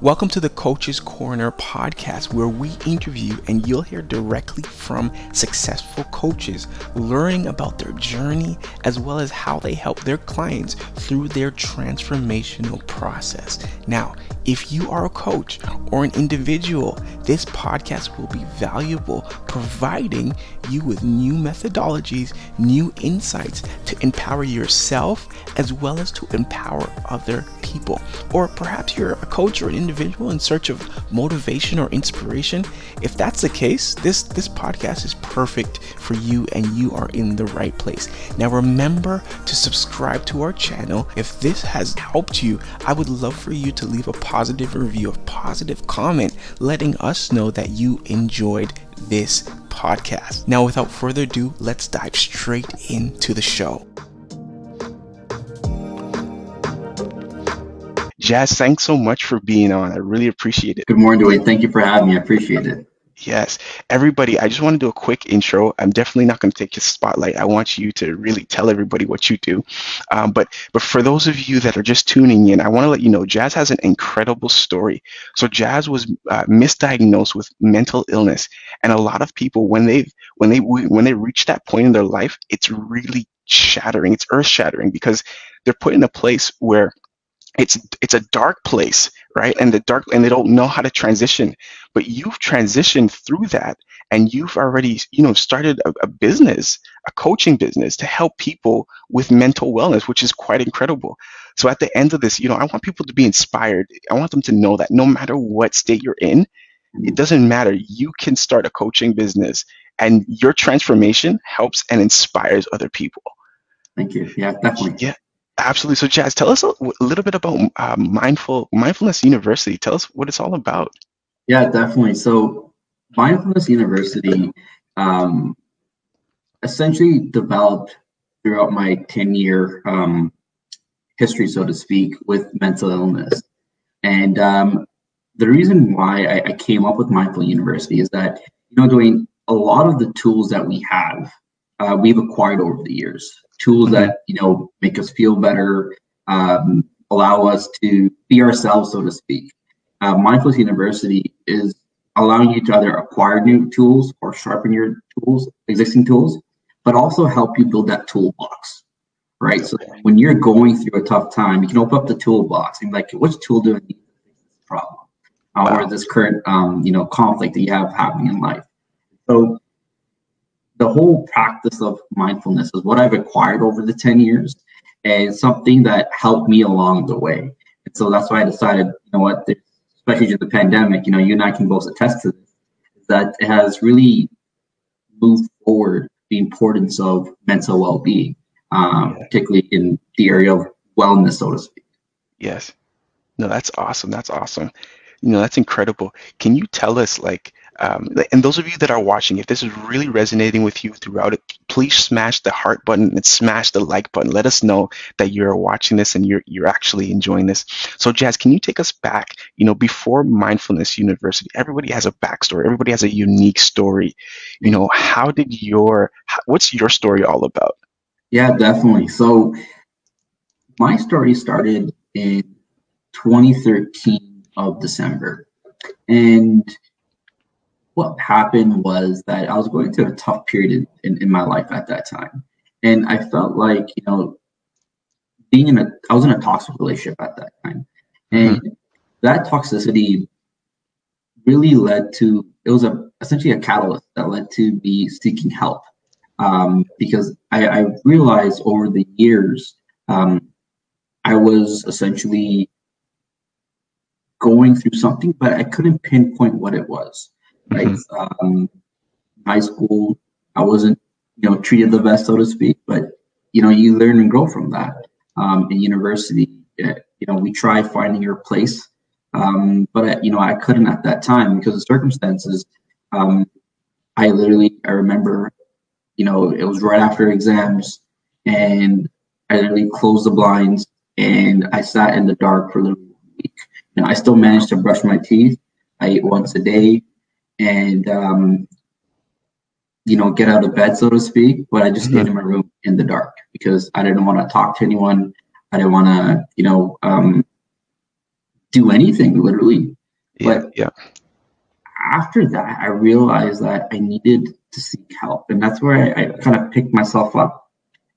Welcome to the Coach's Corner podcast, where we interview and you'll hear directly from successful coaches, learning about their journey as well as how they help their clients through their transformational process. Now, if you are a coach or an individual, this podcast will be valuable, providing you with new methodologies, new insights to empower yourself as well as to empower other people. Or perhaps you're a coach or an individual in search of motivation or inspiration. If that's the case, this this podcast is perfect for you and you are in the right place. Now remember to subscribe to our channel. If this has helped you, I would love for you to leave a positive review, a positive comment letting us know that you enjoyed this podcast. Now without further ado, let's dive straight into the show. Jazz, thanks so much for being on. I really appreciate it. Good morning, Dwayne. Thank you for having me. I appreciate it. Yes. Everybody, I just want to do a quick intro. I'm definitely not going to take your spotlight. I want you to really tell everybody what you do. Um, but but for those of you that are just tuning in, I want to let you know Jazz has an incredible story. So Jazz was uh, misdiagnosed with mental illness, and a lot of people when they when they when they reach that point in their life, it's really shattering. It's earth shattering because they're put in a place where it's it's a dark place right? And the dark and they don't know how to transition. But you've transitioned through that and you've already you know started a, a, business a coaching business to help people with mental wellness which is quite incredible. So at the end of this you know i want people to be inspired. I want them to know that no matter what state you're in it mm-hmm. doesn't matter. You can start a coaching business and your transformation helps and inspires other people. Thank you. Yeah definitely. Yeah Absolutely. So, Jazz, tell us a, little bit about uh, Mindful Mindfulness University. Tell us what it's all about. Yeah, definitely. So, Mindfulness University um, essentially developed throughout my 10 year um, history, so to speak, with mental illness. And um, the reason why I, I, came up with Mindful University is that, you know, doing a lot of the tools that we have, uh, we've acquired over the years tools that you know make us feel better, um, allow us to be ourselves, so to speak. Uh, Mindfulness University is allowing you to either acquire new tools or sharpen your tools, existing tools, but also help you build that toolbox. Right. So when you're going through a tough time, you can open up the toolbox and be like, which tool do I need to fix this problem? Uh, wow. Or this current um, you know, conflict that you have happening in life. So the whole practice of mindfulness is what I've acquired over the 10 years and something that helped me along the way. And so that's why I decided, you know what, especially during the pandemic, you know, you and I can both attest to this, that it has really moved forward the importance of mental well-being, um, yeah. particularly in the area of wellness, so to speak. Yes. No, that's awesome. That's awesome. You know, that's incredible. Can you tell us, like, um, and those of you that are watching, if this is really resonating with you throughout it, please smash the heart button and smash the like button. Let us know that you're watching this and you're you're actually enjoying this. So, Jazz, can you take us back? You know, before Mindfulness University, everybody has a backstory. Everybody has a unique story. You know, how did your what's your story all about? Yeah, definitely. So, my story started in 2013 of December, and what happened was that I was going through a tough period in, in, in my life at that time. And I felt like, you know, being in a, I was in a toxic relationship at that time. And mm-hmm. that toxicity really led to, it was a, essentially a catalyst that led to me seeking help. Um, because I, I, realized over the years, um, I was essentially going through something, but I couldn't pinpoint what it was right? Mm-hmm. Um, high school, I wasn't, you know, treated the best, so to speak, but you know, you learn and grow from that. Um, in university, you know, we try finding your place, um, but I, you know, I couldn't at that time because of circumstances. Um, I literally, I remember, you know, it was right after exams, and I literally closed the blinds and I sat in the dark for a little week. And I still managed to brush my teeth. I ate once a day and um, you know get out of bed so to speak but i just stayed mm-hmm. in my room in the dark because i didn't want to talk to anyone i didn't want to you know um, do anything literally. Yeah, But- yeah, After that, I realized that I needed to seek help, and that's where I, I kind of picked myself up.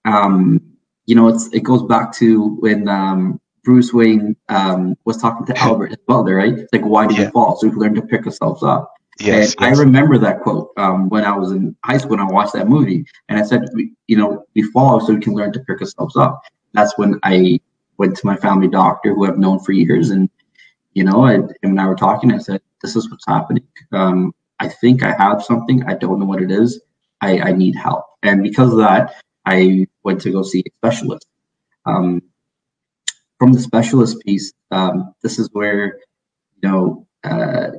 Um, you know, it's it goes back to when um, Bruce Wayne um, was talking to Albert his brother, right? Like, why did Yeah. you fall? So we learn to pick ourselves up. Yes, and yes. I remember that quote um, when I was in high school and I watched that movie. And I said, we, you know, we fall so we can learn to pick ourselves up. That's when I went to my family doctor, who I've known for years. And, you know, I, him and I were talking. I said, this is what's happening. Um, I think I have something. I don't know what it is. I, I need help. And because of that, I went to go see a specialist. Um, from the specialist piece, um, this is where, you know, uh,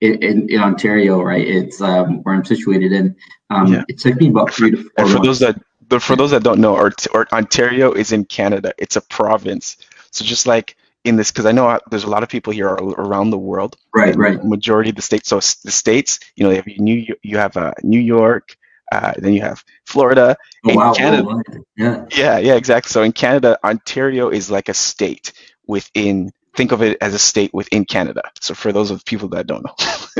in, in, in Ontario, right? It's um, where I'm situated in. Um, Yeah. It took me about three to four And for months. those that but for those that don't know, Ort- Ort- Ontario is in Canada. It's a province. So just like in this, because I know uh, there's a lot of people here around the world. right, and right. Majority of the states. So the states, you know, you have New you have uh, New York, uh, then you have Florida. Oh, in wow. Canada- worldwide. Yeah. Yeah, yeah, exactly. So in Canada, Ontario is like a state within. Think of it as a state within Canada. So for those of people that don't know.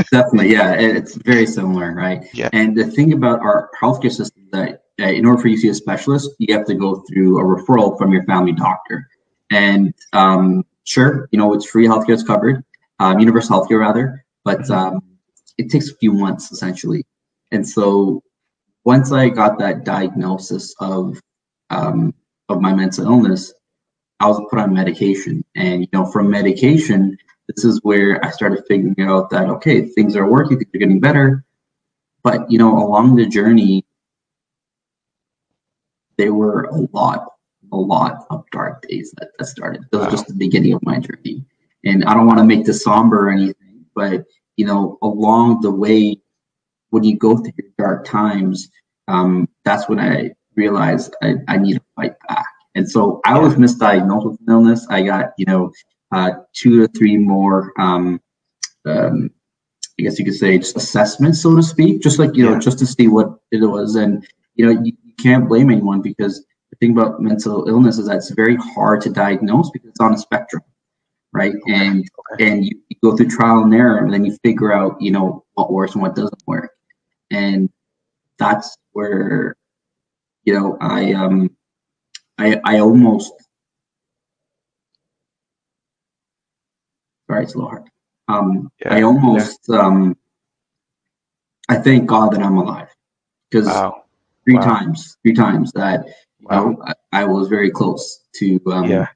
Definitely, yeah, it's very similar, right? Yeah. And the thing about our healthcare system is that uh, in order for you to see a specialist, you have to go through a referral from your family doctor. And um, sure, you know it's free healthcare; it's covered, um, universal healthcare rather, but Mhm. um, it takes a few months essentially. And so, once I got that diagnosis of um, of my mental illness, I was put on medication, and you know, from medication, this is where I started figuring out that okay, things are working, things are getting better. But you know, along the journey, there were a lot, a lot of dark days that, that started. That was Wow. just the beginning of my journey. And I don't want to make this somber or anything, but you know, along the way, when you go through your dark times, um, that's when I realized I, I need to fight back. And so I was misdiagnosed with an illness. I got, you know, uh, two or three more, um, um, I guess you could say, just assessments, so to speak, just like, you know, just to see what it was. And, you know, you, you can't blame anyone because the thing about mental illness is that it's very hard to diagnose because it's on a spectrum, right? And and you, you go through trial and error and then you figure out, you know, what works and what doesn't work. And that's where, you know, I um I I almost sorry, it's a little hard. Um I Yeah, almost um I thank God that I'm alive. Because Wow. three Wow. times, three times that you know I, I was very close to um Yeah.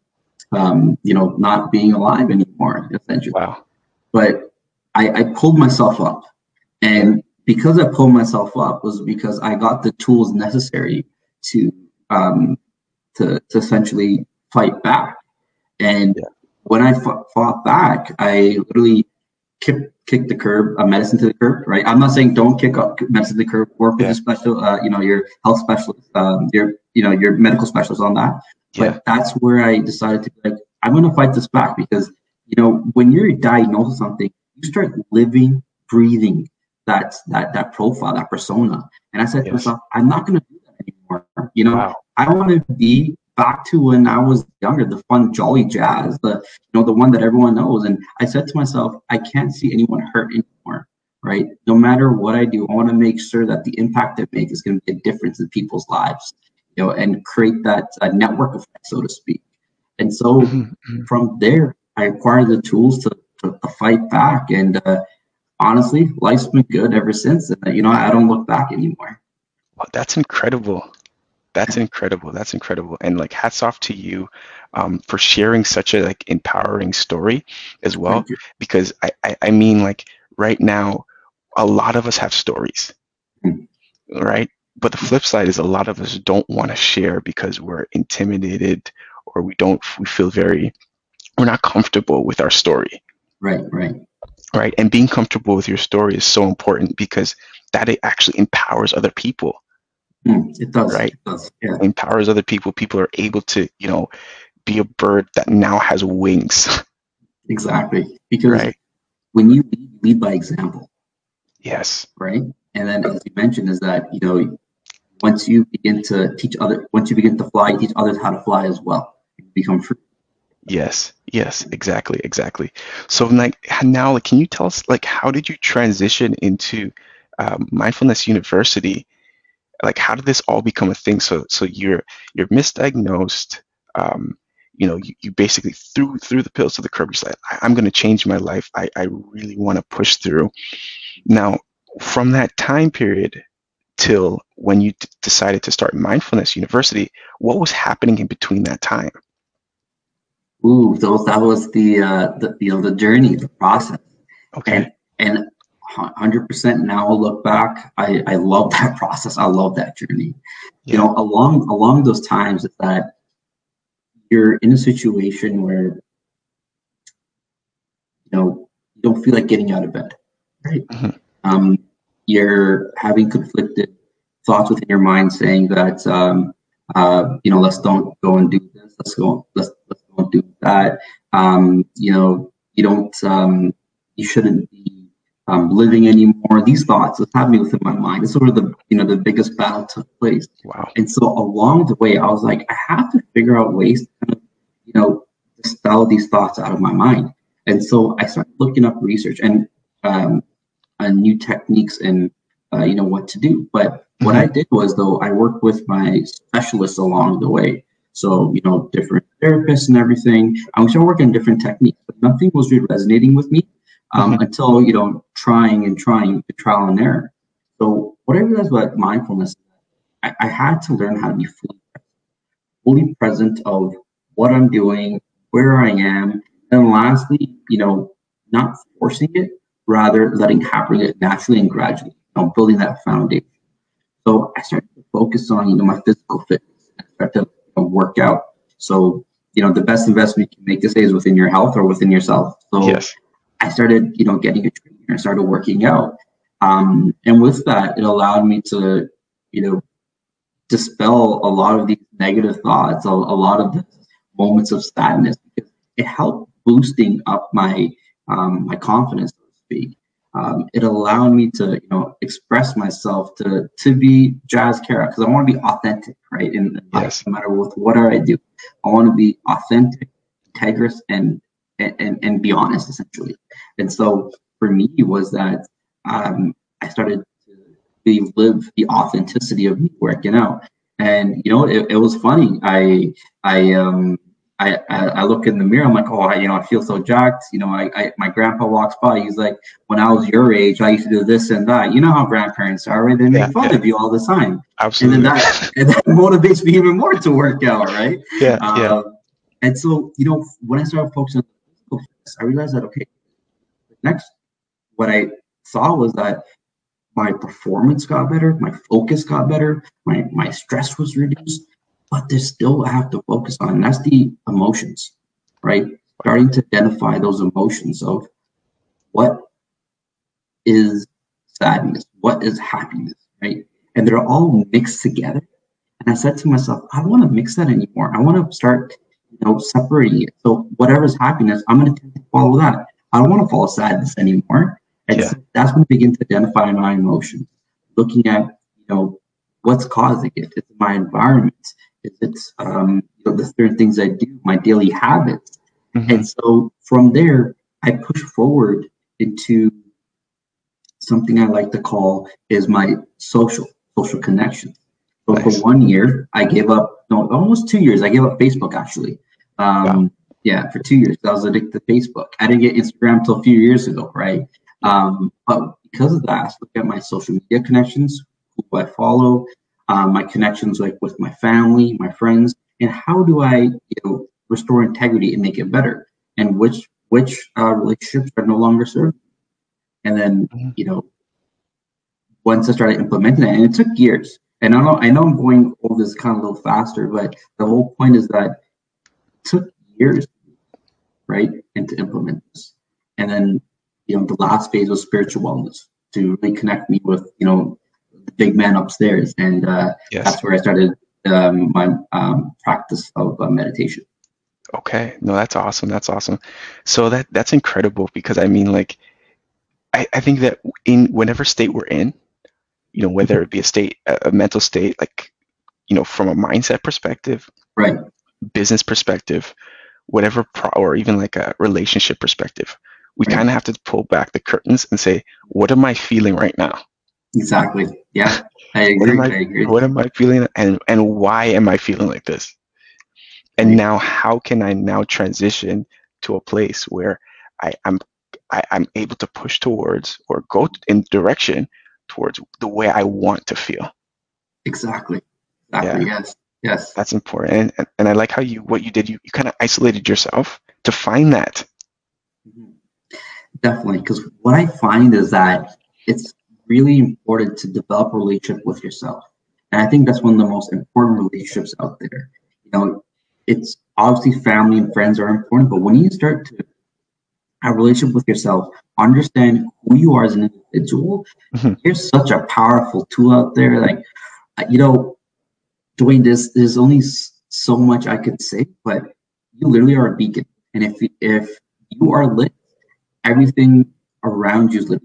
um you know not being alive anymore essentially Wow. but I, I pulled myself up and because i pulled myself up was because i got the tools necessary to um to, to essentially fight back and Yeah. when i fought, fought back i literally kicked kicked the curb uh, medicine to the curb right i'm not saying don't kick up medicine to the curb work with Yeah. your special uh, you know your health specialist um your you know your medical specialist on that Yeah. but that's where I decided to be like, I'm going to fight this back because, you know, when you're diagnosed with something, you start living, breathing that that that profile, that persona. And I said to myself, I'm not going to do that anymore. You know, Wow. I want to be back to when I was younger, the fun, jolly jazz, the you know, the one that everyone knows. And I said to myself, I can't see anyone hurt anymore. Right. No matter what I do, I want to make sure that the impact I make is going to be a difference in people's lives you know, and create that uh, network effect, so to speak. And so Mhm, mhm. from there, I acquired the tools to, to, to fight back. And uh, honestly, life's been good ever since. And, uh, you know, I don't look back anymore. Wow, that's incredible. That's incredible. That's incredible. And like hats off to you um, for sharing such a like empowering story as well. Because I, I, I mean like right now, a lot of us have stories. Mm. Right? But the flip side is a lot of us don't want to share because we're intimidated or we don't we feel very we're not comfortable with our story. Right, right. Right. And being comfortable with your story is so important because that it actually empowers other people. Mm, it does. Right. It does. Yeah. empowers other people. People are able to, you know, be a bird that now has wings, Exactly. Because right? when you lead, lead by example, Yes. right? And then, as you mentioned, is that, you know, once you begin to teach other, once you begin to fly, you teach others how to fly as well. You become free. Yes, yes, exactly, exactly. So like now, like, can you tell us like how did you transition into um, Mindfulness University? Like, how did this all become a thing? So, so you're you're misdiagnosed. Um, you know, you, you basically threw threw the pills to the curb. You're like, I, am going to change my life. I, I really want to push through. Now, from that time period till when you d- decided to start Mindfulness University, what was happening in between that time? Ooh, so that was the uh, the you know the journey, the process. Okay. And and hundred percent now I look back, I I love that process. I love that journey. Yeah. You know, along along those times that you're in a situation where you know you don't feel like getting out of bed, right? Mm-hmm. Um, you're having conflicted thoughts within your mind saying that um, uh, you know let's don't go and do this, let's go let's let's don't do that. Um, you know, you don't, um, you shouldn't be um, living anymore. These thoughts was happening within my mind. It's sort of the, you know, the biggest battle took place. Wow. And so along the way, I was like, I have to figure out ways to kind of, you know, dispel these thoughts out of my mind. And so I started looking up research and um, uh, new techniques and, uh, you know, what to do. But what mm-hmm. I did was, though, I worked with my specialists along the way. So, you know, different therapists and everything. I was working different techniques, but nothing was really resonating with me um, mm-hmm. until, you know, trying and trying, trial and error. So, what I realized about mindfulness, I, I had to learn how to be fully present, fully present of what I'm doing, where I am, and lastly, you know, not forcing it, rather letting happen it naturally and gradually, you know, building that foundation. So I started to focus on, you know, my physical fitness. I started to work out. So, you know, the best investment you can make this day is within your health or within yourself. So yes. I started, you know, getting a trainer. I started working out. Um, and with that, it allowed me to, you know, dispel a lot of these negative thoughts, a, a lot of the moments of sadness. It helped boosting up my um, my confidence, so to speak um, it allowed me to you know express myself to to be Jas Kara because I want to be authentic, right? In yes. no matter with what whatever I do, I want to be authentic, integrous, and and and be honest essentially. And so for me was that um, I started to live the authenticity of me working out, and you know it, it was funny. I I um I, I, look in the mirror. I'm like, oh, I, you know, I feel so jacked. You know, I, I, my grandpa walks by. He's like, when I was your age, I used to do this and that. You know how grandparents are, right? They make yeah, fun yeah. of you all the time. Absolutely. And then that and that motivates me even more to work out, right? Yeah. Um, yeah. And so, you know, when I started focusing I realized that okay, next, what I saw was that my performance got better, my focus got better, my my stress was reduced but there's still I have to focus on, that's the emotions, right? Starting to identify those emotions of what is sadness, what is happiness, right? And they're all mixed together. And I said to myself, I don't want to mix that anymore. I want to start, know, separating it. So whatever's happiness, I'm going to follow that. I don't want to follow sadness anymore. And yeah. so that's when I begin to identify my emotions, looking at, you know, what's causing it. It's my environment it's um, you know, the certain things I do, my daily habits. Mm-hmm. And so from there, I push forward into something I like to call is my social social connection. So nice. for one year, I gave up. No, almost two years. I gave up Facebook actually. Um, wow. Yeah, for two years, I was addicted to Facebook. I didn't get Instagram until a few years ago, right? Um, but because of that, I look at my social media connections, who I follow, um, my connections like with my family, my friends, and how do I you know restore integrity and make it better, and which which uh, relationships are no longer serving. And then mm-hmm. you know once I started implementing it, and it took years. And I know I know I'm going over this kind of a little faster, but the whole point is that took years, right, and to implement this. And then you know the last phase was spiritual wellness to really connect me with you know the big man upstairs, and uh, yes. that's where I started um, my um, practice of uh, meditation. Okay, no, that's awesome. That's awesome. So that that's incredible because I mean, like, I, I think that in whatever state we're in, you know, whether it be a state, a mental state, like, you know, from a mindset perspective, right, business perspective, whatever pro or even like a relationship perspective we kind of have to pull back the curtains and say what am i feeling right now Exactly. Yeah, I what agree. am I i agree. what am i feeling and and why am i feeling like this and now how can i now transition to a place where i am I, i'm able to push towards or go in direction towards the way i want to feel Exactly. Exactly. Yes. Yes. that's important and, and, i like how you what you did you, you kind of isolated yourself to find that Mhm. Definitely, because what I find is that it's really important to develop a relationship with yourself, and I think that's one of the most important relationships out there. You know, it's obviously family and friends are important, but when you start to have a relationship with yourself, understand who you are as an individual, Mhm. there's such a powerful tool out there. Like, uh, you know, doing this, there's only so much I could say, but you literally are a beacon, and if if you are lit everything around you is lit,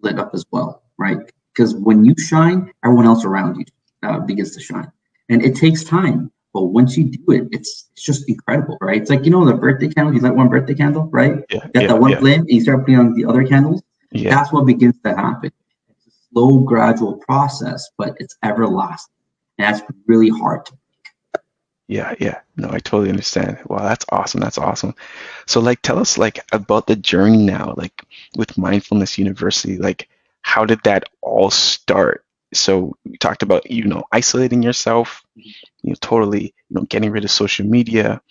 lit up as well, right? Because when you shine, everyone else around you uh, begins to shine, and it takes time. But once you do it, it's it's just incredible, right? It's like you know the birthday candle. You light one birthday candle, right? yeah Get yeah that one yeah, flame, and you start putting on the other candles. yeah. That's what begins to happen. It's a slow, gradual process, but it's everlasting, and that's really hard to. Yeah, yeah. No, I totally understand. Wow, that's awesome. That's awesome. So like tell us like about the journey now, like with Mindfulness University, like how did that all start? So we talked about, you know, isolating yourself, you know, totally, you know, getting rid of social media,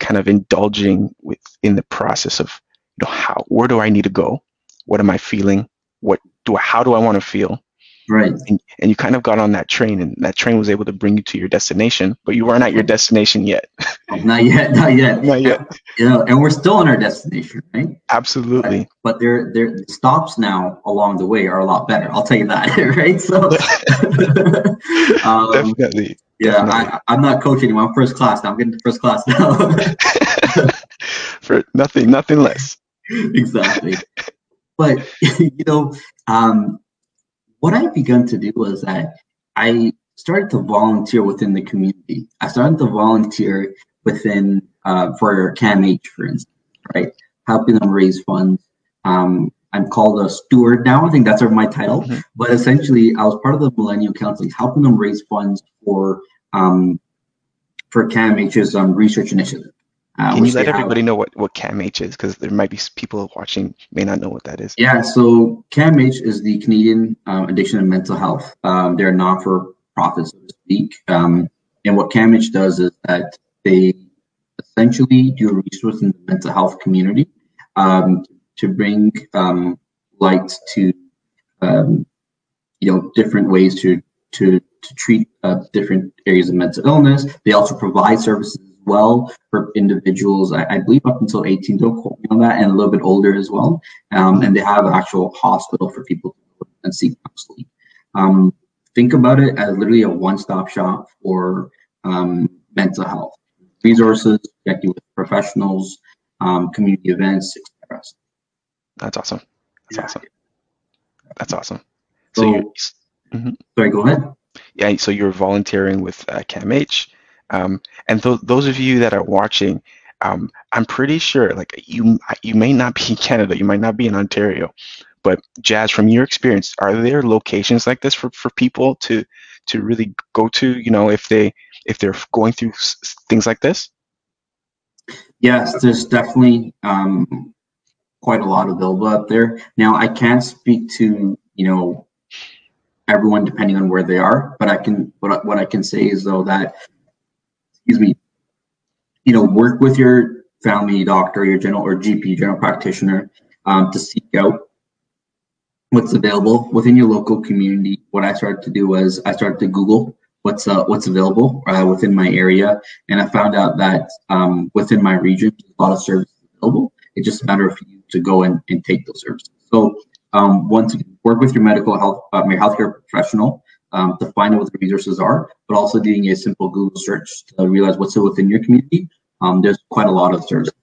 kind of indulging with in the process of, you know, how where do I need to go? What am I feeling? What do I, how do I want to feel? Right. and, and you kind of got on that train and that train was able to bring you to your destination but you weren't at your destination yet Not yet. Not yet. not yet You know, and we're still on our destination, right? absolutely but their their stops now along the way are a lot better. I'll tell you that, right? So, um, definitely yeah, definitely. I, I'm not coaching anymore. I'm first class now. I'm getting to first class now. for nothing nothing less exactly. But you know, um, what I begun to do was that I started to volunteer within the community. I started to volunteer within uh, for CAMH, for instance, right? Helping them raise funds. Um, I'm called a steward now. I think that's my title. Mhm. But essentially, I was part of the Millennial Council, helping them raise funds for um, for CAMH's um, research initiative. Uh, can you let they have. everybody know what what CAMH is because there might be people watching may not know what that is Yeah, so CAMH is the Canadian um, Addiction and Mental Health. Um, they're not for profit, so to speak. Um, and what CAMH does is that they essentially do research in the mental health community um, to bring um, light to um, you know different ways to to to treat uh, different areas of mental illness. They also provide services as well for individuals. I, I believe up until 18. Don't quote me on that, and a little bit older as well. Um, and they have an actual hospital for people to go and seek counseling. Um, think about it as literally a one-stop shop for um, mental health resources, connecting with professionals, um, community events, etc. that's awesome that's Yeah. awesome that's awesome so, So- you're Sorry, go ahead. yeah so you're volunteering with uh, CAMH um, and th- those of you that are watching um, I'm pretty sure like you you may not be in Canada you might not be in Ontario but Jazz from your experience are there locations like this for, for people to to really go to you know if they if they're going through s- things like this Yes, there's definitely um, quite a lot available out there. Now, I can't speak to you know everyone depending on where they are, but I can. What what I can say is though that, excuse me, you know, work with your family doctor, your general or GP, general practitioner, um, to seek out what's available within your local community. What I started to do was I started to Google what's uh, what's available uh, within my area, and I found out that um, within my region, a lot of services available. It's just a matter of you to go and, and take those services. So um, once again, work with your medical health, uh, your healthcare professional um, to find out what the resources are, but also doing a simple Google search to realize what's within your community. Um, there's quite a lot of services.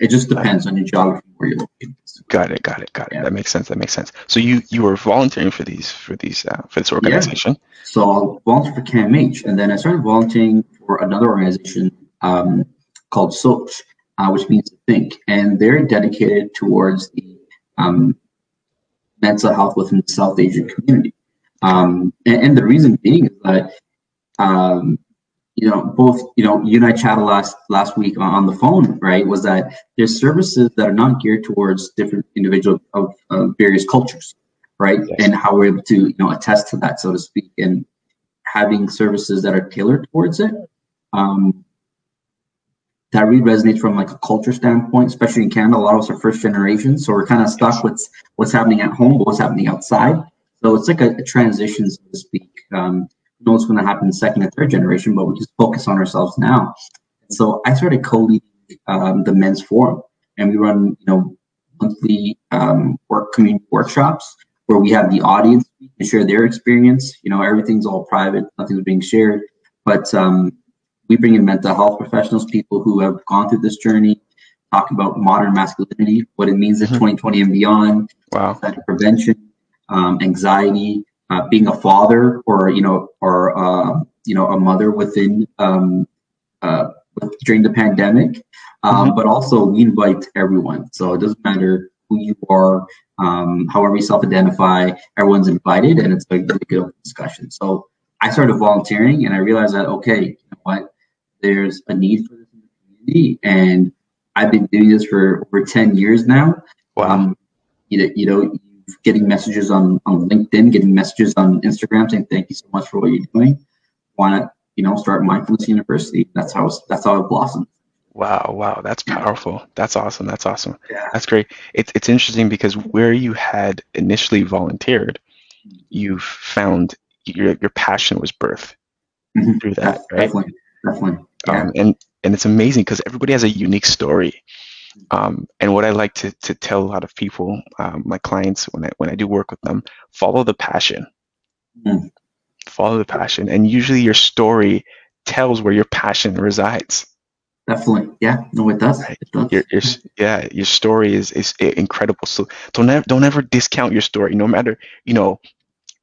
It just depends on your geography where you're located. got it got it got it Yeah. that makes sense that makes sense so you you were volunteering for these for these uh, for this organization So I volunteered for CAMH, and then I started volunteering for another organization um, called SOCH. uh, which means to think, and they're dedicated towards the um, mental health within the South Asian community. Um, and, and, the reason being is that um, you know, both, you know, you and I chatted last last week on the phone, right? Was that there's services that are not geared towards different individuals of uh, various cultures, right? Yes. And how we're able to, you know, attest to that, so to speak, and having services that are tailored towards it. Um, that really resonates from like a culture standpoint, especially in Canada. A lot of us are first generation, so we're kind of stuck with what's happening at home, but what's happening outside. So it's like a, a transition, so to speak. Um, know what's going to happen second and third generation, but we just focus on ourselves now. So I started co-leading um, the men's forum, and we run you know monthly um, work community workshops where we have the audience and share their experience. You know, everything's all private, nothing's being shared, but um, we bring in mental health professionals, people who have gone through this journey, talk about modern masculinity, what it means in mm-hmm. 2020 and beyond, wow, prevention, um, anxiety, uh, being a father or you know or uh, you know a mother within um, uh, during the pandemic um, mm-hmm. but also we invite everyone so it doesn't matter who you are um, however you self-identify everyone's invited and it's a really good discussion so i started volunteering and i realized that okay you know what there's a need for this in the community and i've been doing this for over 10 years now wow. Um, you know, you know getting messages on, on LinkedIn, getting messages on Instagram saying thank you so much for what you're doing. Want to you know start mindfulness university? That's how that's how it blossomed. Wow, wow, that's powerful. That's awesome. That's awesome. Yeah. That's great. It's it's interesting because where you had initially volunteered, you found your your passion was birth mm-hmm. through that, right? Definitely, definitely. Yeah. Um, and and it's amazing because everybody has a unique story. Um, and what I like to, to tell a lot of people, um, my clients, when I, when I do work with them, follow the passion. Mm. Follow the passion. And usually your story tells where your passion resides. Definitely. Yeah. No, it does. Right. It does. Your, your, yeah. Your story is, is incredible. So don't ever, don't ever discount your story, no matter, you know,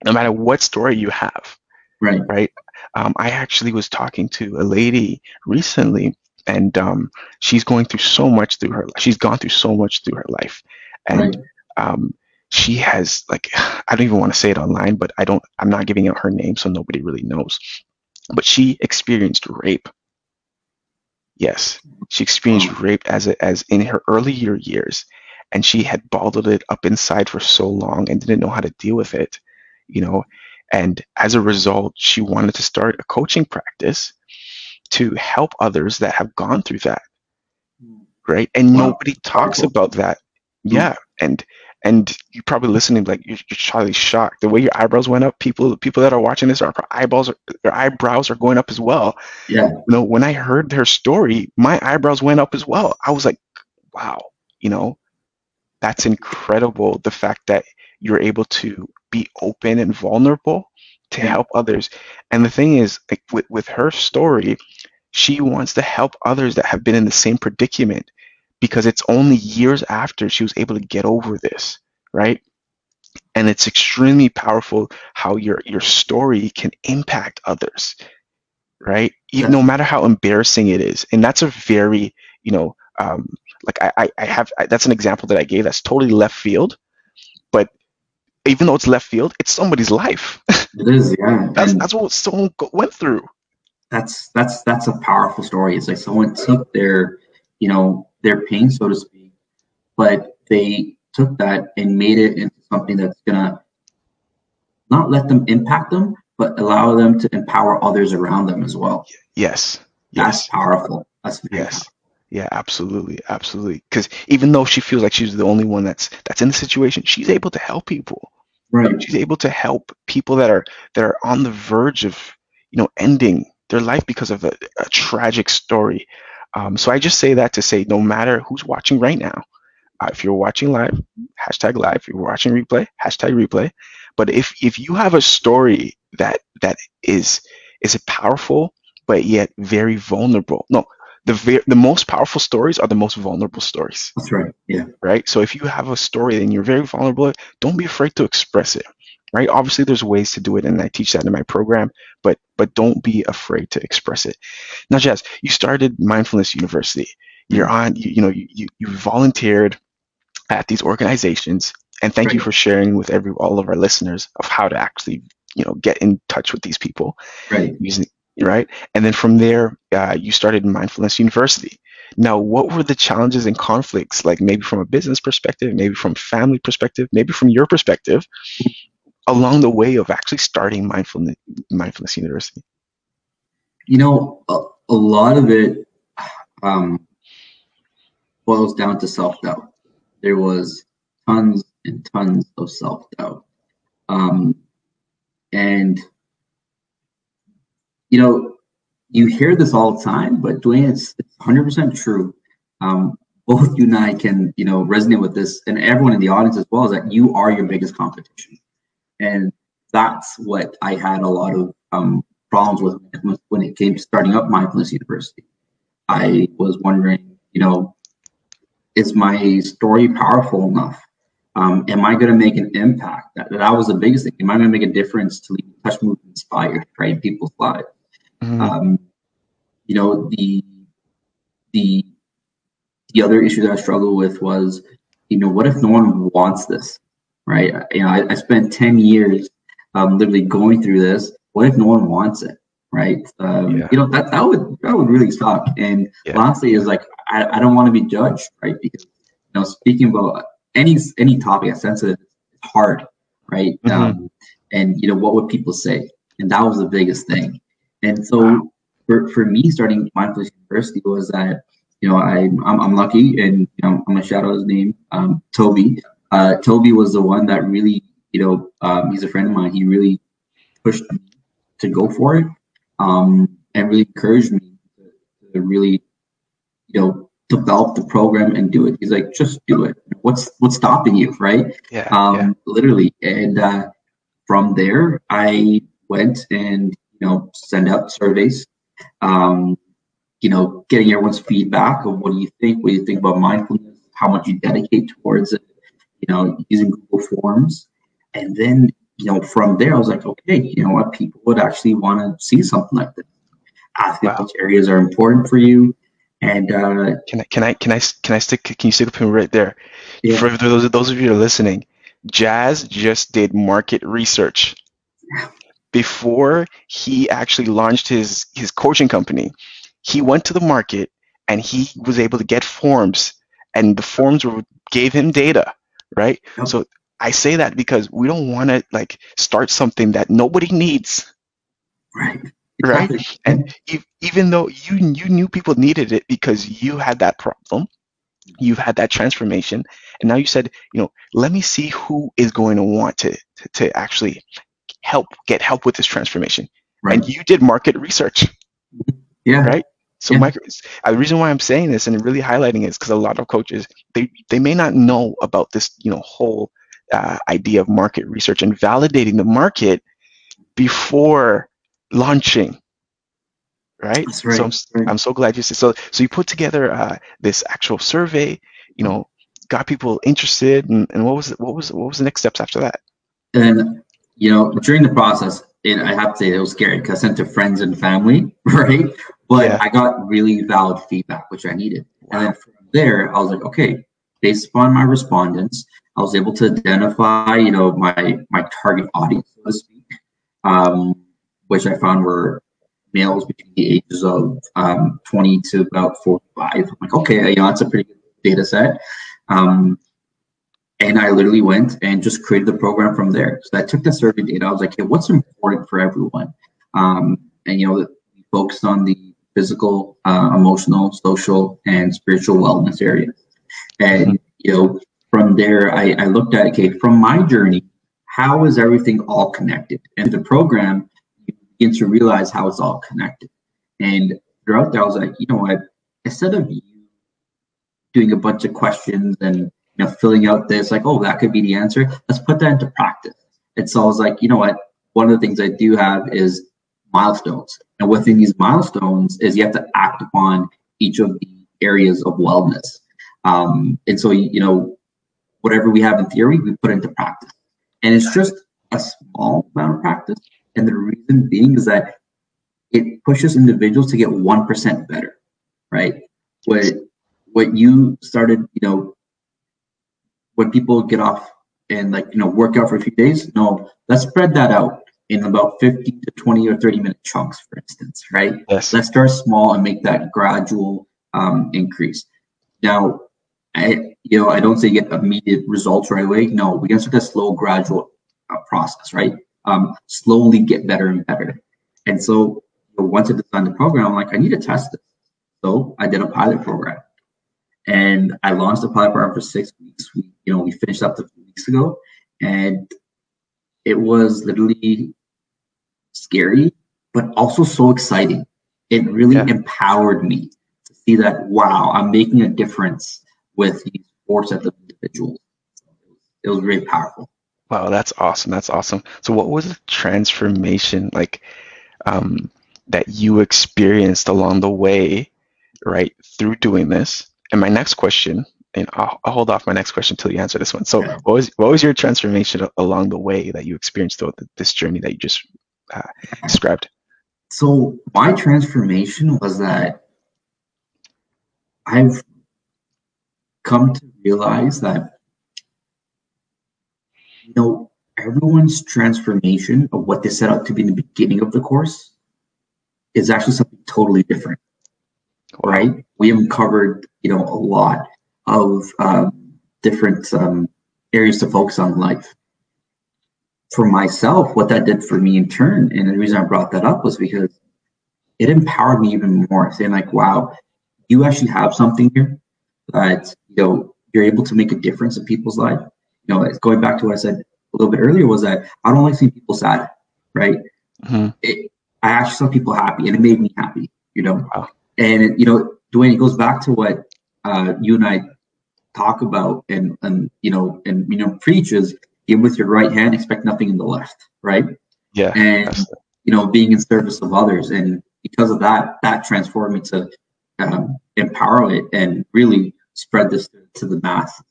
no matter what story you have. Right. Right. Um, I actually was talking to a lady recently and um, she's going through so much through her. Life. She's gone through so much through her life, and right. um, she has like I don't even want to say it online, but I don't. I'm not giving out her name, so nobody really knows. But she experienced rape. Yes, she experienced oh. rape as a, as in her earlier years, and she had bottled it up inside for so long and didn't know how to deal with it, you know. And as a result, she wanted to start a coaching practice to help others that have gone through that right? And wow. nobody talks about that. Hmm. yeah and and you're probably listening like you're, you're probably shocked. The way your eyebrows went up people people that are watching this are eyeballs are, their eyebrows are going up as well. Yeah. You know when i heard her story my eyebrows went up as well. I was like wow you know? That's incredible the fact that you're able to be open and vulnerable to help others. And the thing is, like with, with her story, she wants to help others that have been in the same predicament because it's only years after she was able to get over this, right? And it's extremely powerful how your your story can impact others, right? Even no matter how embarrassing it is. And that's a very, you know, um, like I, I have I, that's an example that I gave that's totally left field, but even though it's left field, it's somebody's life. It is, yeah. that's that's what someone went through. That's that's that's a powerful story. It's like someone took their, you know, their pain, so to speak, but they took that and made it into something that's gonna not let them impact them, but allow them to empower others around them as well. Yes. That's yes. powerful. That's yes. Powerful. Yeah, absolutely, absolutely. Because even though she feels like she's the only one that's that's in the situation, she's able to help people. Right. She's able to help people that are that are on the verge of you know ending their life because of a, a tragic story. Um, so I just say that to say, no matter who's watching right now, uh, if you're watching live, hashtag live. If you're watching replay, hashtag replay. But if if you have a story that that is is powerful but yet very vulnerable, no, the the most powerful stories are the most vulnerable stories. That's right. Yeah. Right. So if you have a story and you're very vulnerable, don't be afraid to express it. Right. Obviously, there's ways to do it, and I teach that in my program. But but don't be afraid to express it. Now, Jazz, you started Mindfulness University. you're on, you, you know, you, you, you volunteered at these organizations and thank right. you for sharing with every all of our listeners of how to actually you know get in touch with these people right using right and then from there uh, you started mindfulness university now what were the challenges and conflicts like maybe from a business perspective maybe from family perspective maybe from your perspective along the way of actually starting mindfulness mindfulness university. You know a, a lot of it um, boils down to self-doubt. There was tons and tons of self-doubt. Um, and you know you hear this all the time but dwayne it's, it's 100% true. Um, both you and i can you know resonate with this and everyone in the audience as well is that you are your biggest competition and that's what i had a lot of um, problems with when it came to starting up mindfulness university i was wondering you know is my story powerful enough um, am I going to make an impact? That, that was the biggest thing. Am I going to make a difference to leave, touch, move, inspire, right, people's lives? Mm-hmm. Um, you know, the the the other issue that I struggled with was, you know, what if no one wants this, right? You know, I, I spent ten years um, literally going through this. What if no one wants it, right? Um, yeah. You know, that that would that would really suck. And yeah. lastly, is like I, I don't want to be judged, right? Because you know, speaking about any any topic that's sensitive it's hard, right? Mm-hmm. Um, and you know what would people say? And that was the biggest thing. And so wow. for, for me, starting Mindfulness University was that you know I I'm, I'm lucky, and you know I'm gonna shout out his name, um, Toby. Uh, Toby was the one that really you know um, he's a friend of mine. He really pushed me to go for it, um, and really encouraged me to, to really you know develop the program and do it. He's like, just do it. What's what's stopping you, right? Yeah. Um, yeah. literally. And uh, from there, I went and you know send out surveys. Um, you know, getting everyone's feedback of what do you think? What do you think about mindfulness? How much you dedicate towards it? You know, using Google Forms, and then you know from there, I was like, okay, you know what? People would actually want to see something like this. Ask wow. which areas are important for you and uh, can I can I can I can I stick can you stick up him right there? Yeah. For those those of you that are listening, Jazz just did market research before he actually launched his his coaching company. He went to the market and he was able to get forms, and the forms were, gave him data, right? Yep. So I say that because we don't want to like start something that nobody needs. Right right? And even though you you knew people needed it because you had that problem, you've had that transformation, and now you said, you know, let me see who is going to want to to, to actually help get help with this transformation. Right. And you did market research. Yeah. Right. So, yeah. micro, uh, the reason why I'm saying this and really highlighting it is because a lot of coaches they they may not know about this, you know, whole uh, idea of market research and validating the market before launching right? right. So I'm, I'm so glad you said so. So you put together uh, this actual survey, you know, got people interested, and, and what was what was what was the next steps after that? And you know, during the process, and I have to say it was scary because I sent to friends and family, right? But yeah. I got really valid feedback, which I needed. Wow. And then from there, I was like, okay, based upon my respondents, I was able to identify, you know, my my target audience, so to speak. Um, which I found were males between the ages of um, 20 to about 45. I'm like, okay, you know, that's a pretty good data set. Um, and I literally went and just created the program from there. So I took the survey data. I was like, hey, what's important for everyone? Um, and, you know, we focused on the physical, uh, emotional, social, and spiritual wellness area. And, you know, from there, I, I looked at, okay, from my journey, how is everything all connected? And the program you begin to realize how it's all connected. And throughout there, I was like, you know what? Instead of you doing a bunch of questions and you know filling out this, like, oh, that could be the answer. Let's put that into practice. And so I was like, you know what? One of the things I do have is milestones, and within these milestones is you have to act upon each of the areas of wellness. Um, and so you know, whatever we have in theory, we put into practice, and it's just a small amount of practice, and the reason being is that it pushes individuals to get 1% better, right? What what you started, you know, when people get off and like, you know, work out for a few days, no, let's spread that out in about 50 to 20 or 30 minute chunks, for instance, right? Yes. Let's start small and make that gradual um, increase. Now, I, you know, I don't say get immediate results right away. No, we can start a slow, gradual uh, process, right? Um, slowly get better and better. And so you know, once I designed the program, I'm like, I need to test this. So I did a pilot program, and I launched the pilot program for six weeks. We, you know, we finished up two weeks ago, and it was literally scary, but also so exciting. It really yeah. empowered me to see that wow, I'm making a difference with these four sets of individuals. It was really powerful. Wow, that's awesome. That's awesome. So, what was the transformation like um, that you experienced along the way, right, through doing this? And my next question, and I'll, I'll hold off my next question until you answer this one. So, what was what was your transformation along the way that you experienced throughout this journey that you just uh, described? So, my transformation was that I've come to realize that you know everyone's transformation of what they set out to be in the beginning of the course is actually something totally different right we have covered you know a lot of um, different um, areas to focus on in life for myself what that did for me in turn and the reason i brought that up was because it empowered me even more saying like wow you actually have something here that you know you're able to make a difference in people's life. You know, it's going back to what I said a little bit earlier was that I don't like seeing people sad, right? Mm-hmm. It, I actually saw people happy, and it made me happy. You know, wow. and it, you know, Dwayne, it goes back to what uh, you and I talk about, and and you know, and you know, preach is give with your right hand, expect nothing in the left, right? Yeah, and you know, being in service of others, and because of that, that transformed me to um, empower it and really spread this to the mass.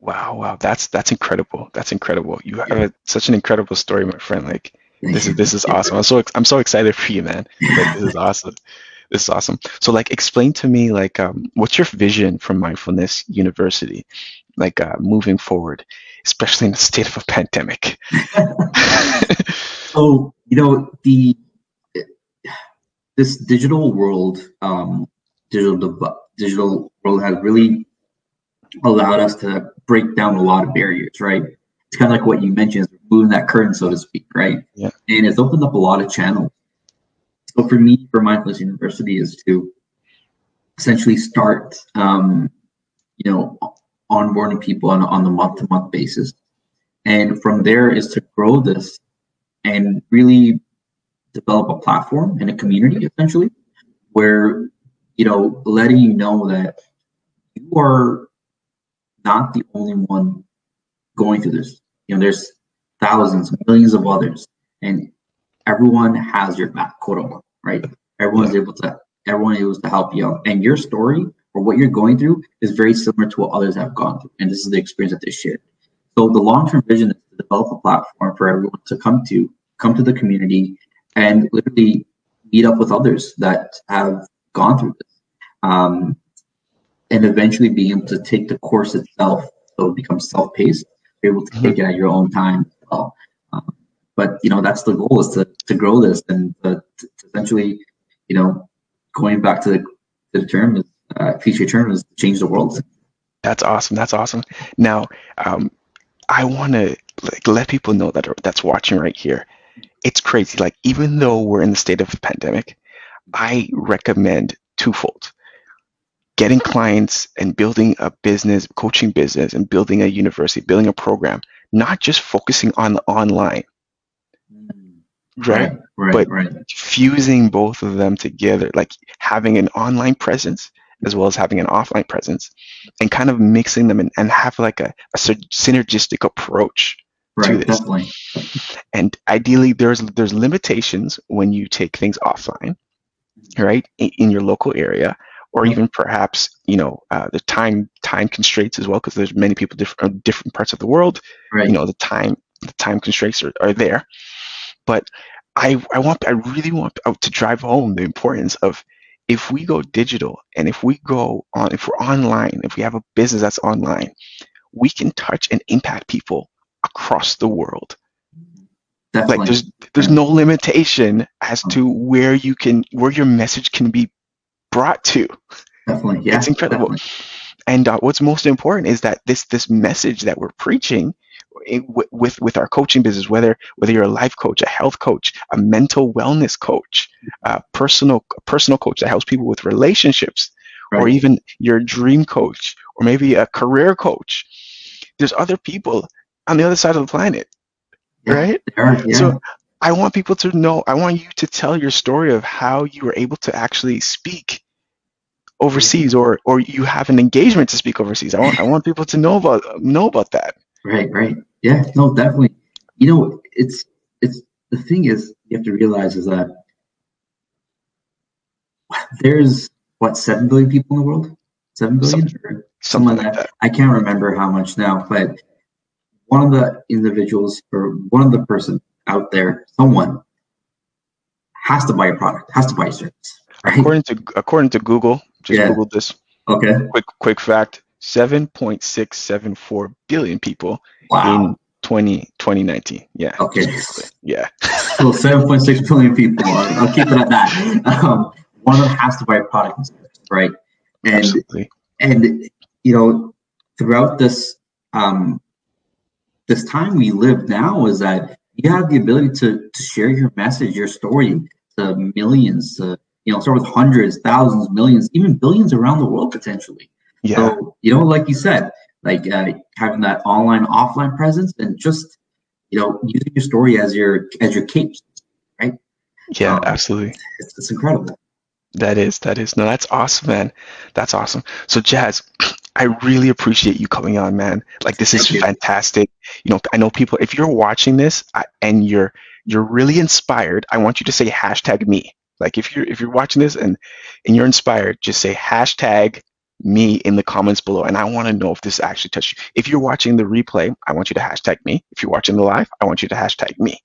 Wow, wow, that's that's incredible. That's incredible. You have a, such an incredible story, my friend. Like this is this is awesome. I'm so I'm so excited for you, man. Like, this is awesome. This is awesome. So, like, explain to me, like, um, what's your vision for Mindfulness University, like, uh, moving forward, especially in the state of a pandemic. so, you know, the this digital world, um, digital digital world has really allowed us to break down a lot of barriers, right? It's kind of like what you mentioned, moving that curtain, so to speak, right? Yeah. And it's opened up a lot of channels. So for me, for Mindfulness University, is to essentially start, um, you know, onboarding people on on the month to month basis, and from there is to grow this and really develop a platform and a community essentially where you know letting you know that you are not the only one going through this. You know there's thousands millions of others. And everyone has your back quote unquote right? Everyone's able to everyone is able to help you out. And your story or what you're going through is very similar to what others have gone through. And this is the experience that they shared. So the long-term vision is to develop a platform for everyone to come to come to the community and literally meet up with others that have gone through this. Um, and eventually be able to take the course itself so it becomes self-paced, be able to take it at your own time as well. Um, but you know, that's the goal is to, to grow this and to, to essentially, you know, going back to the, to the term is uh, future term is change the world. That's awesome. That's awesome. Now, um, I want to like, let people know that that's watching right here it's crazy. Like even though we're in the state of a pandemic, I recommend twofold. Getting clients and building a business, coaching business and building a university, building a program, not just focusing on the online. Right? Right, but right. fusing both of them together, like having an online presence as well as having an offline presence and kind of mixing them and, and have like a, a synergistic approach right, to this. Definitely. And ideally, there's there's limitations when you take things offline, right, in, in your local area, or even perhaps you know uh, the time time constraints as well, because there's many people different different parts of the world. Right. You know the time the time constraints are, are there, but I I want I really want to drive home the importance of if we go digital and if we go on, if we're online, if we have a business that's online, we can touch and impact people across the world. Definitely. Like there's there's no limitation as to where you can where your message can be brought to. definitely. Yeah. it's incredible. definitely. And uh, what's most important is that this this message that we're preaching with with our coaching business, whether whether you're a life coach, a health coach, a mental wellness coach, a personal a personal coach that helps people with relationships, or even your dream coach, or maybe a career coach. There's other people on the other side of the planet, Yeah. right? Are- yeah. So I want people to know. I want you to tell your story of how you were able to actually speak overseas, or or you have an engagement to speak overseas. I want I want people to know about know about that. Right, right. Yeah, no, definitely. You know, it's it's the thing is you have to realize is that there's what seven billion people in the world? Seven billion? or Something like that. I can't remember how much now, but one of the individuals or one of the person out there, someone has to buy a product, has to buy a service. Right? According to according to Google, just Yeah. Google this Okay. quick quick fact: seven point six seven four billion people Wow. in 20, 2019. Yeah. Okay. Yeah. So 7.6 billion people. I'll, I'll keep it at that. Um, one of them has to buy a product, and service, right? And Absolutely. and you know, throughout this um, this time we live now, is that you have the ability to to share your message, your story to millions, to you know, start with hundreds, thousands, millions, even billions around the world potentially. Yeah. So you know, like you said, like uh, having that online offline presence and just you know using your story as your as your cape. Right? Yeah. um, Absolutely. It's, it's incredible. That is, that is. No, that's awesome, man. That's awesome. So, Jazz, I really appreciate you coming on, man. Like, this is you. fantastic. You know, I know people. If you're watching this and you're you're really inspired, I want you to say hashtag me. Like, if you're if you're watching this and and you're inspired, just say hashtag me in the comments below, and I want to know if this actually touched you. If you're watching the replay, I want you to hashtag me. If you're watching the live, I want you to hashtag me.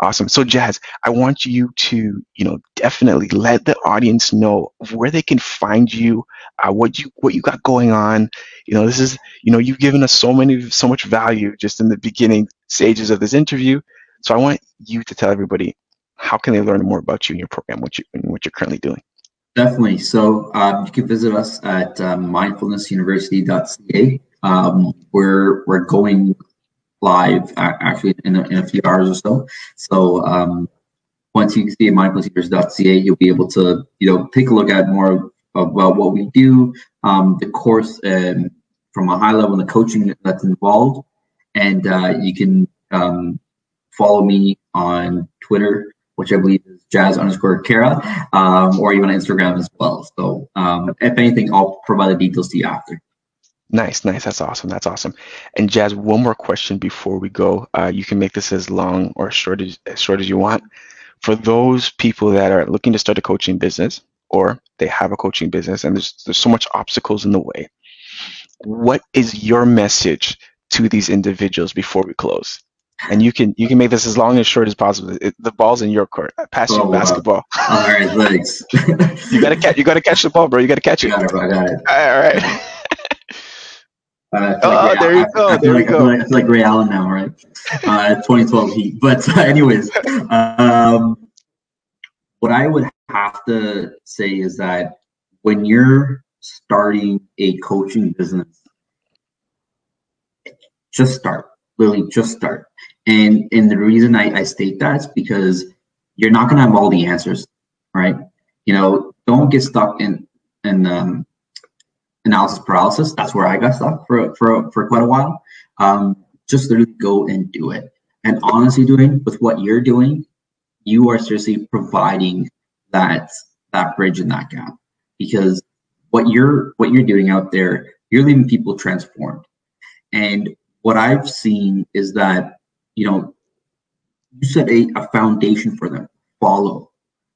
Awesome. So, Jazz, I want you to, you know, definitely let the audience know where they can find you, uh, what you what you got going on. You know, this is, you know, you've given us so many, so much value just in the beginning stages of this interview. So, I want you to tell everybody how can they learn more about you and your program, what you and what you're currently doing. Definitely. So um, you can visit us at um, mindfulnessuniversity.ca. Um, we're we're going live actually in a, in a few hours or so. So um, once you see mindfulnessuniversity.ca, you'll be able to you know take a look at more about what we do, um, the course um, from a high level, and the coaching that's involved, and uh, you can follow me on Twitter, which I believe is jazz underscore Kara, um, or even on Instagram as well. So um, if anything, I'll provide the details to you after. Nice, nice. That's awesome. That's awesome. And Jazz, one more question before we go. Uh, you can make this as long or short as, as short as you want. For those people that are looking to start a coaching business or they have a coaching business and there's there's so much obstacles in the way, what is your message to these individuals before we close? And you can you can make this as long and short as possible. It, the ball's in your court. I pass you Oh, wow. basketball. All right, thanks. You gotta catch. You gotta catch the ball, bro. You gotta catch it. got it, bro, I got it. All right. Uh, I Oh, there you I- go, I feel there like, I feel go. like, I like Ray Allen now, right? Uh, 2012 Heat. But uh, anyways, um, what I would have to say is that when you're starting a coaching business, just start. Literally, just start. And and the reason I, I state that is because you're not gonna have all the answers, right? You know, don't get stuck in in um, analysis paralysis. That's where I got stuck for for for quite a while. Um, just literally go and do it. And honestly, doing with what you're doing, you are seriously providing that that bridge and that gap because what you're what you're doing out there, you're leaving people transformed. And what I've seen is that you know you set a, a foundation for them follow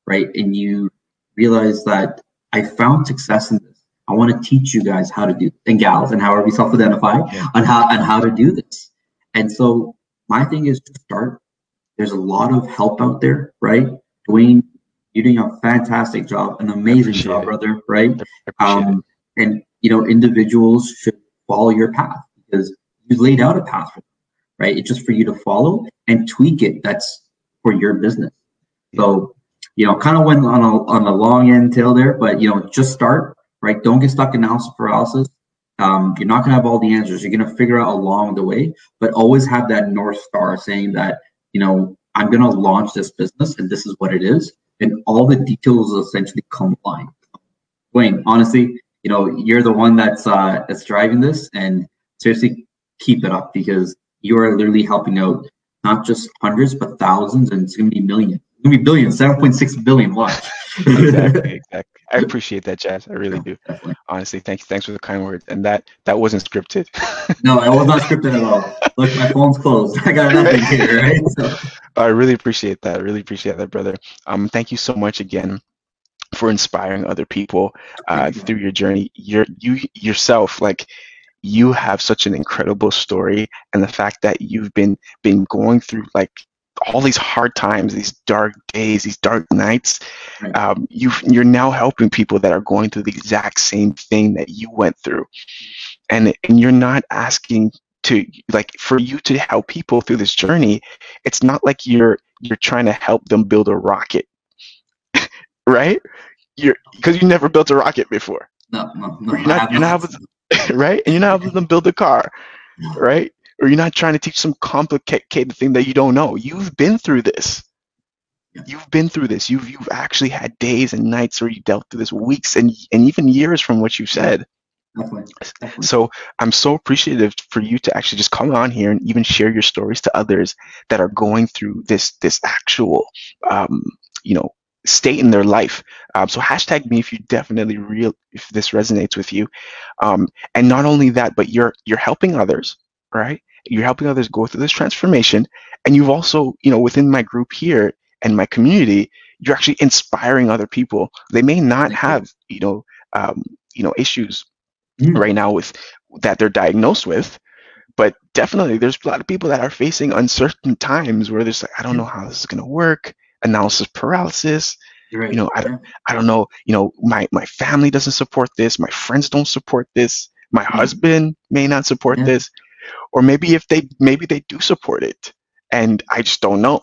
right? And you realize that i found success in this. I want to teach you guys how to do and gals and however you self-identify on how on how to do this. And so my thing is to start. There's a lot of help out there right? Dwayne You're doing a fantastic job, an amazing job, it. brother. Right? Um, and you know, individuals should follow your path because you laid out a path for them, right? It's just for you to follow and tweak it. That's for your business. So, you know, kind of went on a on a long end tail there, but you know, just start, right? Don't get stuck in analysis paralysis. Um, you're not gonna have all the answers. You're gonna figure out along the way, but always have that north star saying that, you know, I'm gonna launch this business and this is what it is, and all the details essentially come line. Wayne, honestly, you know, you're the one that's uh that's driving this, and seriously, keep it up because you are literally helping out not just hundreds but thousands, and it's gonna be millions. It's gonna be billions, seven point six billion. Watch. exactly, exactly. I appreciate that, Jazz. I really do. Definitely. Honestly, thank you. Thanks for the kind words. And that that wasn't scripted. no, it was not scripted at all. Look, my phone's closed. I got nothing here, right? So. I really appreciate that. I really appreciate that, brother. Um, thank you so much again for inspiring other people uh, through your journey. You're you yourself, like you have such an incredible story, and the fact that you've been been going through like all these hard times, these dark days, these dark nights, um, you you're now helping people that are going through the exact same thing that you went through, and and you're not asking to like for you to help people through this journey. It's not like you're you're trying to help them build a rocket, right? You're because you never built a rocket before. No, no, no. You're not, you're not right, and you're not helping them build a car, right? or you're not trying to teach some complicated thing that you don't know. You've been through this. You've been through this. You've you've actually had days and nights where you dealt through this, weeks and and even years from what you said. Definitely. Definitely. So I'm so appreciative for you to actually just come on here and even share your stories to others that are going through this this actual um, you know state in their life. Um, so hashtag me if you definitely real if this resonates with you. Um, and not only that, but you're you're helping others, right? you're helping others go through this transformation and you've also you know within my group here and my community you're actually inspiring other people they may not have you know um, you know issues mm. right now with that they're diagnosed with but definitely there's a lot of people that are facing uncertain times where there's like i don't know how this is going to work analysis paralysis right. you know i don't i don't know you know my my family doesn't support this my friends don't support this my mm. husband may not support yeah. this or maybe if they maybe they do support it and i just don't know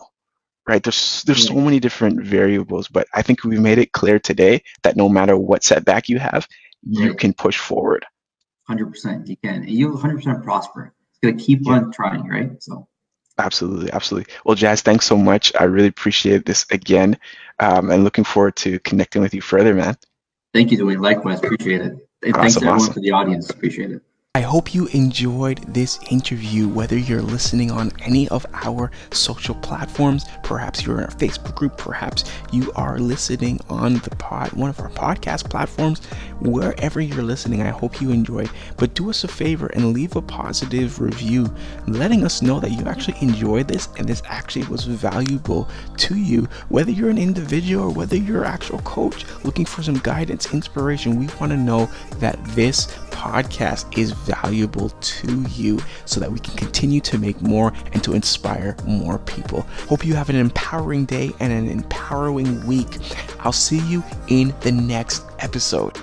right there's there's so many different variables but i think we've made it clear today that no matter what setback you have you can push forward 100% you can and you 100% prosper it's going to keep yeah. on trying right so absolutely absolutely. Well jazz thanks so much. I really appreciate this again um, and looking forward to connecting with you further man. Thank you dwayne. Likewise appreciate it. And awesome, thanks to everyone awesome. for the audience. Appreciate it I hope you enjoyed this interview, whether you're listening on any of our social platforms. Perhaps you're in a Facebook group, perhaps you are listening on the pod, one of our podcast platforms. Wherever you're listening, I hope you enjoyed. But do us a favor and leave a positive review, letting us know that you actually enjoyed this and this actually was valuable to you. Whether you're an individual or whether you're an actual coach looking for some guidance, inspiration, we want to know that this podcast is valuable to you so that we can continue to make more and to inspire more people. Hope you have an empowering day and an empowering week. I'll see you in the next episode.